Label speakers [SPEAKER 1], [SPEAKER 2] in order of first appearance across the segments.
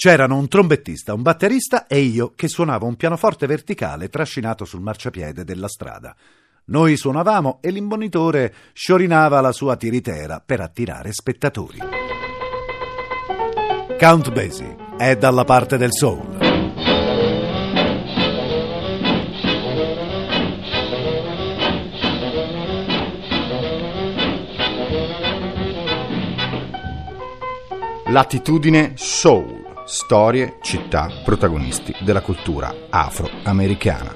[SPEAKER 1] C'erano un trombettista, un batterista e io che suonavo un pianoforte verticale trascinato sul marciapiede della strada. Noi suonavamo e l'imbonitore sciorinava la sua tiritera per attirare spettatori. Count Basie è dalla parte del soul.
[SPEAKER 2] Latitudine Soul storie, città, protagonisti della cultura afroamericana,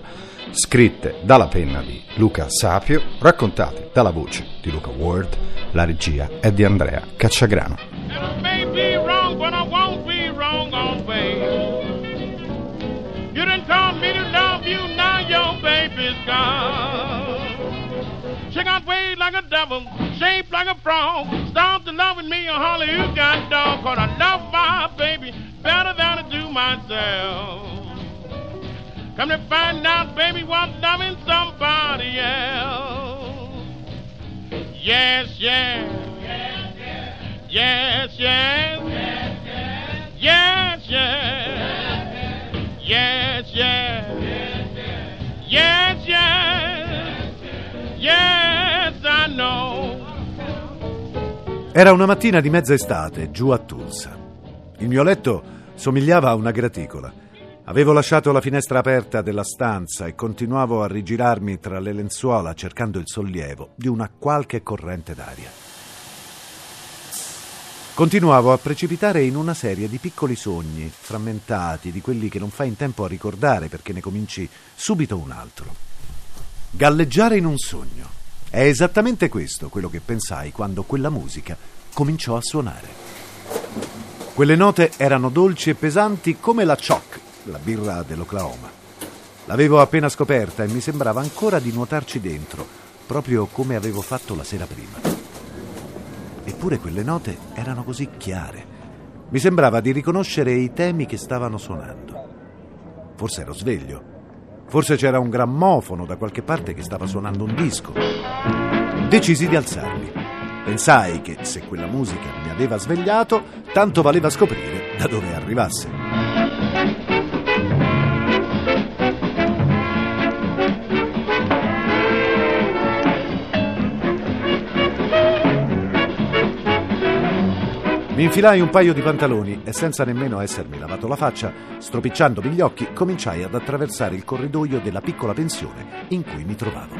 [SPEAKER 2] scritte dalla penna di Luca Sapio, raccontate dalla voce di Luca Ward, la regia è di Andrea Cacciagrano. She got way like a devil, shaped like a frog. Stop to loving me, a holly you got dog. Cause I love my baby better than I do myself. Come to find out, baby, what loving somebody else. Yes, yes. Yes, yes. Yes, yes. Yes, yes. Yes, yes. Yes, yes. Yes, I know.
[SPEAKER 1] Era una mattina di mezza estate, giù a Tulsa. Il mio letto somigliava a una graticola. Avevo lasciato la finestra aperta della stanza e continuavo a rigirarmi tra le lenzuola cercando il sollievo di una qualche corrente d'aria. Continuavo a precipitare in una serie di piccoli sogni, frammentati, di quelli che non fai in tempo a ricordare perché ne cominci subito un altro. Galleggiare in un sogno. È esattamente questo quello che pensai quando quella musica cominciò a suonare. Quelle note erano dolci e pesanti come la Choc, la birra dell'Oklahoma. L'avevo appena scoperta e mi sembrava ancora di nuotarci dentro, proprio come avevo fatto la sera prima. Eppure quelle note erano così chiare. Mi sembrava di riconoscere i temi che stavano suonando. Forse ero sveglio. Forse c'era un grammofono da qualche parte che stava suonando un disco. Decisi di alzarmi. Pensai che se quella musica mi aveva svegliato, tanto valeva scoprire da dove arrivasse. Mi infilai un paio di pantaloni e senza nemmeno essermi lavato la faccia, stropicciandomi gli occhi, cominciai ad attraversare il corridoio della piccola pensione in cui mi trovavo.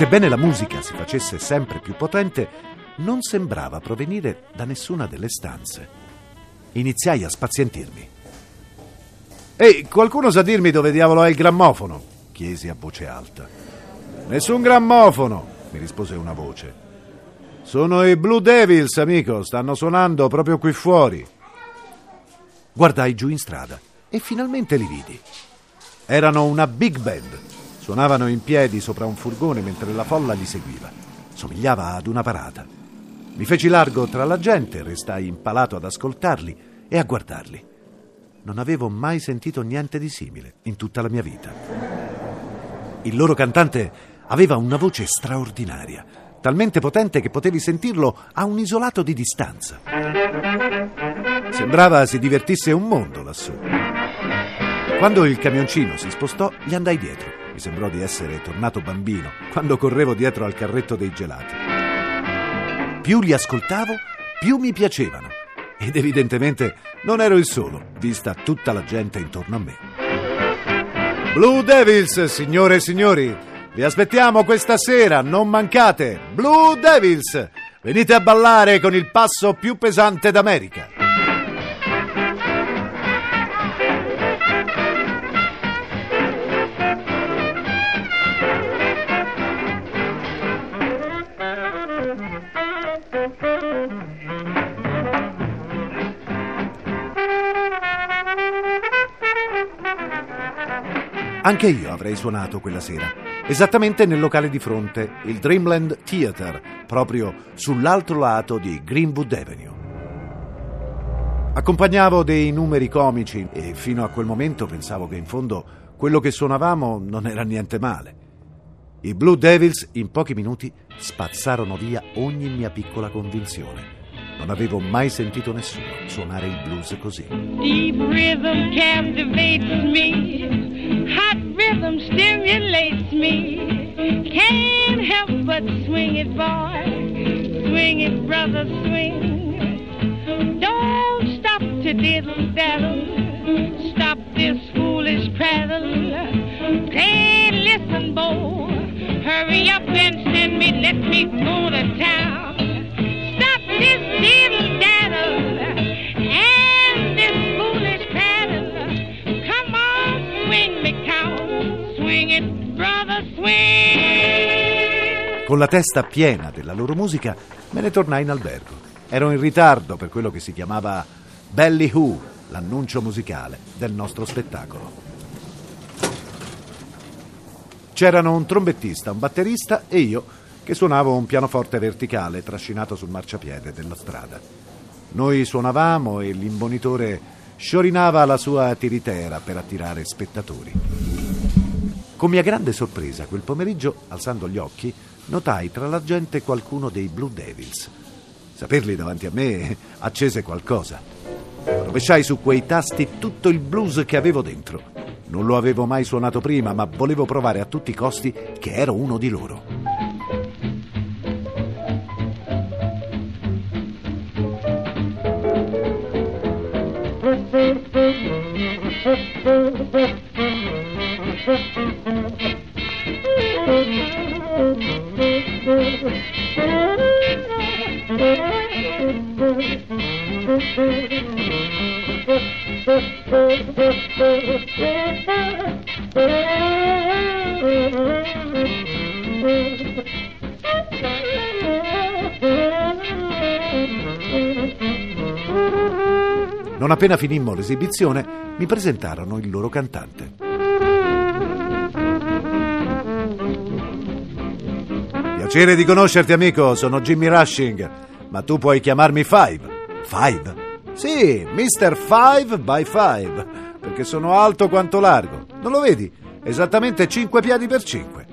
[SPEAKER 1] Sebbene la musica si facesse sempre più potente, non sembrava provenire da nessuna delle stanze. Iniziai a spazientirmi. Ehi, qualcuno sa dirmi dove diavolo è il grammofono? chiesi a voce alta. Nessun grammofono, mi rispose una voce. Sono i Blue Devils, amico, stanno suonando proprio qui fuori. Guardai giù in strada e finalmente li vidi. Erano una big band. Suonavano in piedi sopra un furgone mentre la folla li seguiva. Somigliava ad una parata. Mi feci largo tra la gente, restai impalato ad ascoltarli e a guardarli. Non avevo mai sentito niente di simile in tutta la mia vita. Il loro cantante aveva una voce straordinaria, talmente potente che potevi sentirlo a un isolato di distanza. Sembrava si divertisse un mondo lassù. Quando il camioncino si spostò, gli andai dietro. Mi sembrò di essere tornato bambino quando correvo dietro al carretto dei gelati. Più li ascoltavo, più mi piacevano. Ed evidentemente non ero il solo, vista tutta la gente intorno a me. Blue Devils, signore e signori, vi aspettiamo questa sera, non mancate. Blue Devils, venite a ballare con il passo più pesante d'America. Anche io avrei suonato quella sera, esattamente nel locale di fronte, il Dreamland Theater, proprio sull'altro lato di Greenwood Avenue. Accompagnavo dei numeri comici e fino a quel momento pensavo che in fondo quello che suonavamo non era niente male. I Blue Devils in pochi minuti spazzarono via ogni mia piccola convinzione. Non avevo mai sentito nessuno suonare il blues così.
[SPEAKER 3] Deep rhythm captivates me. Hot rhythm stimulates me. Can't help but swing it, boy. Swing it, brother, swing. Don't stop to diddle daddle. Stop this foolish prattle. Play, listen, boy. Hurry up and send me, let me go to town.
[SPEAKER 1] Con la testa piena della loro musica me ne tornai in albergo. Ero in ritardo per quello che si chiamava Belly Who, l'annuncio musicale del nostro spettacolo. C'erano un trombettista, un batterista e io che suonavo un pianoforte verticale trascinato sul marciapiede della strada. Noi suonavamo e l'imbonitore sciorinava la sua tiritera per attirare spettatori. Con mia grande sorpresa, quel pomeriggio, alzando gli occhi, notai tra la gente qualcuno dei Blue Devils. Saperli davanti a me accese qualcosa. Rovesciai su quei tasti tutto il blues che avevo dentro. Non lo avevo mai suonato prima, ma volevo provare a tutti i costi che ero uno di loro. Non appena finimmo l'esibizione, mi presentarono il loro cantante. Piacere di conoscerti, amico. Sono Jimmy Rushing, ma tu puoi chiamarmi Five. Five? Sì, Mr. Five by Five, perché sono alto quanto largo. Non lo vedi? Esattamente 5 piedi per 5.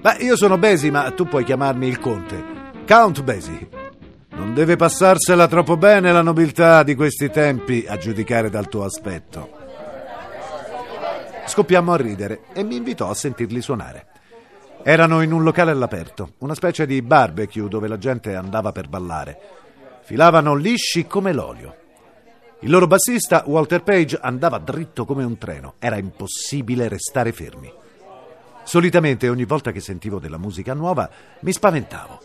[SPEAKER 1] Beh, io sono Besi, ma tu puoi chiamarmi il conte. Count Besi. Non deve passarsela troppo bene la nobiltà di questi tempi, a giudicare dal tuo aspetto. Scoppiammo a ridere e mi invitò a sentirli suonare. Erano in un locale all'aperto, una specie di barbecue dove la gente andava per ballare. Filavano lisci come l'olio. Il loro bassista, Walter Page, andava dritto come un treno. Era impossibile restare fermi. Solitamente ogni volta che sentivo della musica nuova mi spaventavo.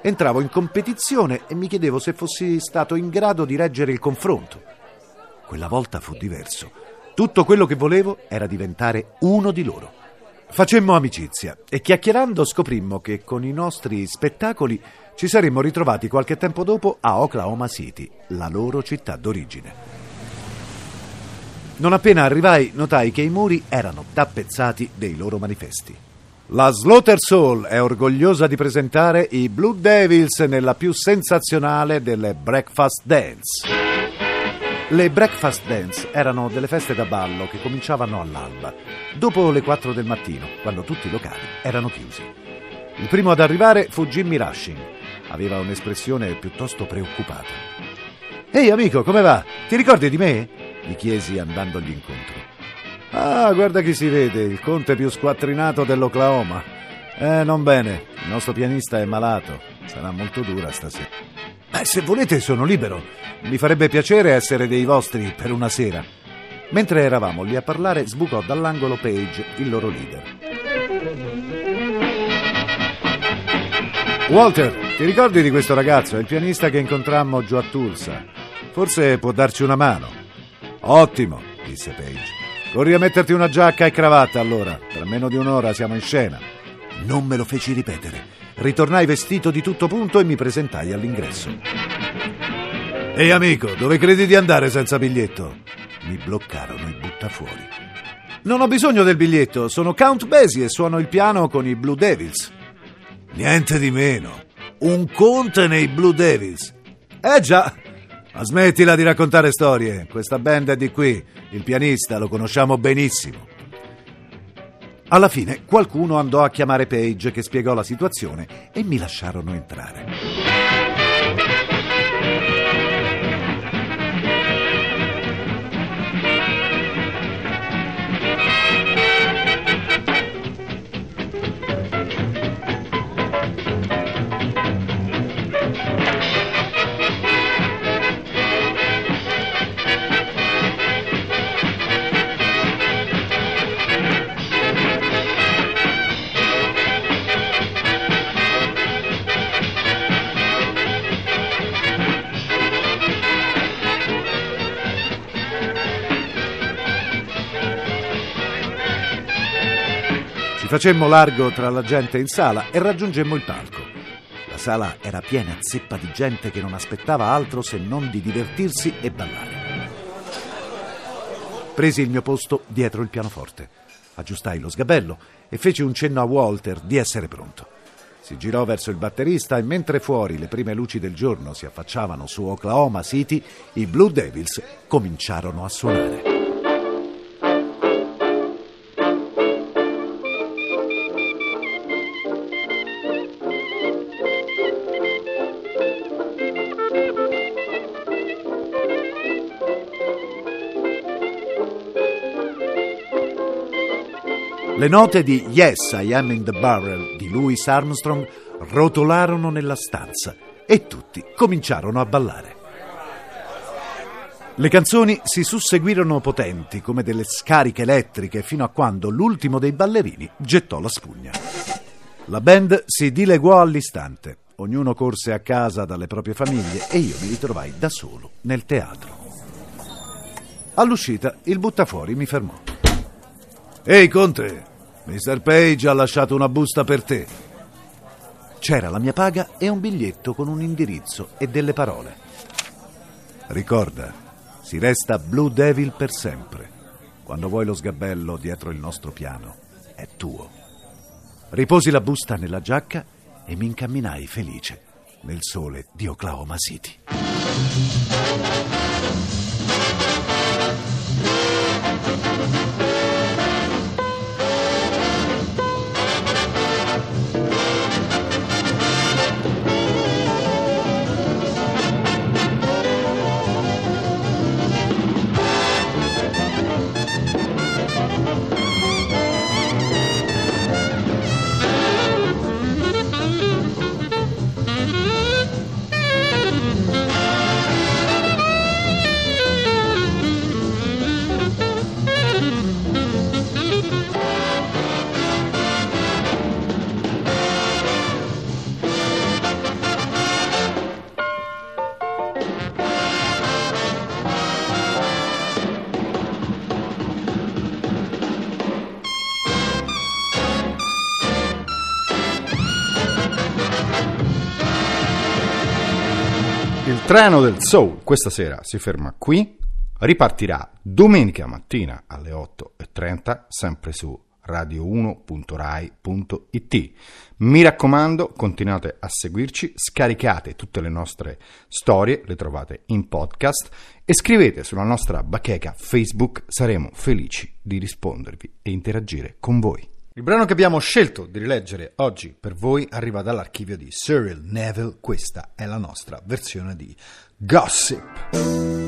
[SPEAKER 1] Entravo in competizione e mi chiedevo se fossi stato in grado di reggere il confronto. Quella volta fu diverso. Tutto quello che volevo era diventare uno di loro. Facemmo amicizia e chiacchierando scoprimmo che con i nostri spettacoli ci saremmo ritrovati qualche tempo dopo a Oklahoma City, la loro città d'origine. Non appena arrivai notai che i muri erano tappezzati dei loro manifesti. La Slaughter Soul è orgogliosa di presentare i Blue Devils nella più sensazionale delle Breakfast Dance. Le Breakfast Dance erano delle feste da ballo che cominciavano all'alba, dopo le 4 del mattino, quando tutti i locali erano chiusi. Il primo ad arrivare fu Jimmy Rushing. Aveva un'espressione piuttosto preoccupata. Ehi amico, come va? Ti ricordi di me? gli chiesi andandogli incontro. Ah, guarda chi si vede, il conte più squattrinato dell'Oklahoma. Eh, non bene, il nostro pianista è malato. Sarà molto dura stasera. Beh, se volete sono libero. Mi farebbe piacere essere dei vostri per una sera. Mentre eravamo lì a parlare, sbucò dall'angolo Page, il loro leader. Walter, ti ricordi di questo ragazzo? È il pianista che incontrammo giù a Tulsa. Forse può darci una mano. Ottimo, disse Page. Corri a metterti una giacca e cravatta allora. Tra meno di un'ora siamo in scena. Non me lo feci ripetere. Ritornai vestito di tutto punto e mi presentai all'ingresso. Ehi amico, dove credi di andare senza biglietto? Mi bloccarono i buttafuori. Non ho bisogno del biglietto, sono Count Basie e suono il piano con i Blue Devils. Niente di meno. Un conte nei Blue Devils. Eh già, Ma smettila di raccontare storie. Questa band è di qui. Il pianista lo conosciamo benissimo. Alla fine qualcuno andò a chiamare Page che spiegò la situazione e mi lasciarono entrare. Facemmo largo tra la gente in sala e raggiungemmo il palco. La sala era piena zeppa di gente che non aspettava altro se non di divertirsi e ballare. Presi il mio posto dietro il pianoforte, aggiustai lo sgabello e feci un cenno a Walter di essere pronto. Si girò verso il batterista e mentre fuori le prime luci del giorno si affacciavano su Oklahoma City, i Blue Devils cominciarono a suonare. Le note di Yes, I Am in the Barrel di Louis Armstrong rotolarono nella stanza e tutti cominciarono a ballare. Le canzoni si susseguirono potenti come delle scariche elettriche fino a quando l'ultimo dei ballerini gettò la spugna. La band si dileguò all'istante, ognuno corse a casa dalle proprie famiglie e io mi ritrovai da solo nel teatro. All'uscita il buttafuori mi fermò. Ehi Conte, Mr. Page ha lasciato una busta per te. C'era la mia paga e un biglietto con un indirizzo e delle parole. Ricorda, si resta Blue Devil per sempre. Quando vuoi lo sgabello dietro il nostro piano, è tuo. Riposi la busta nella giacca e mi incamminai felice nel sole di Oklahoma City.
[SPEAKER 4] Treno del Soul questa sera si ferma qui, ripartirà domenica mattina alle 8.30 sempre su radio1.rai.it. Mi raccomando, continuate a seguirci, scaricate tutte le nostre storie, le trovate in podcast e scrivete sulla nostra bacheca Facebook, saremo felici di rispondervi e interagire con voi. Il brano che abbiamo scelto di rileggere oggi per voi arriva dall'archivio di Cyril Neville, questa è la nostra versione di Gossip.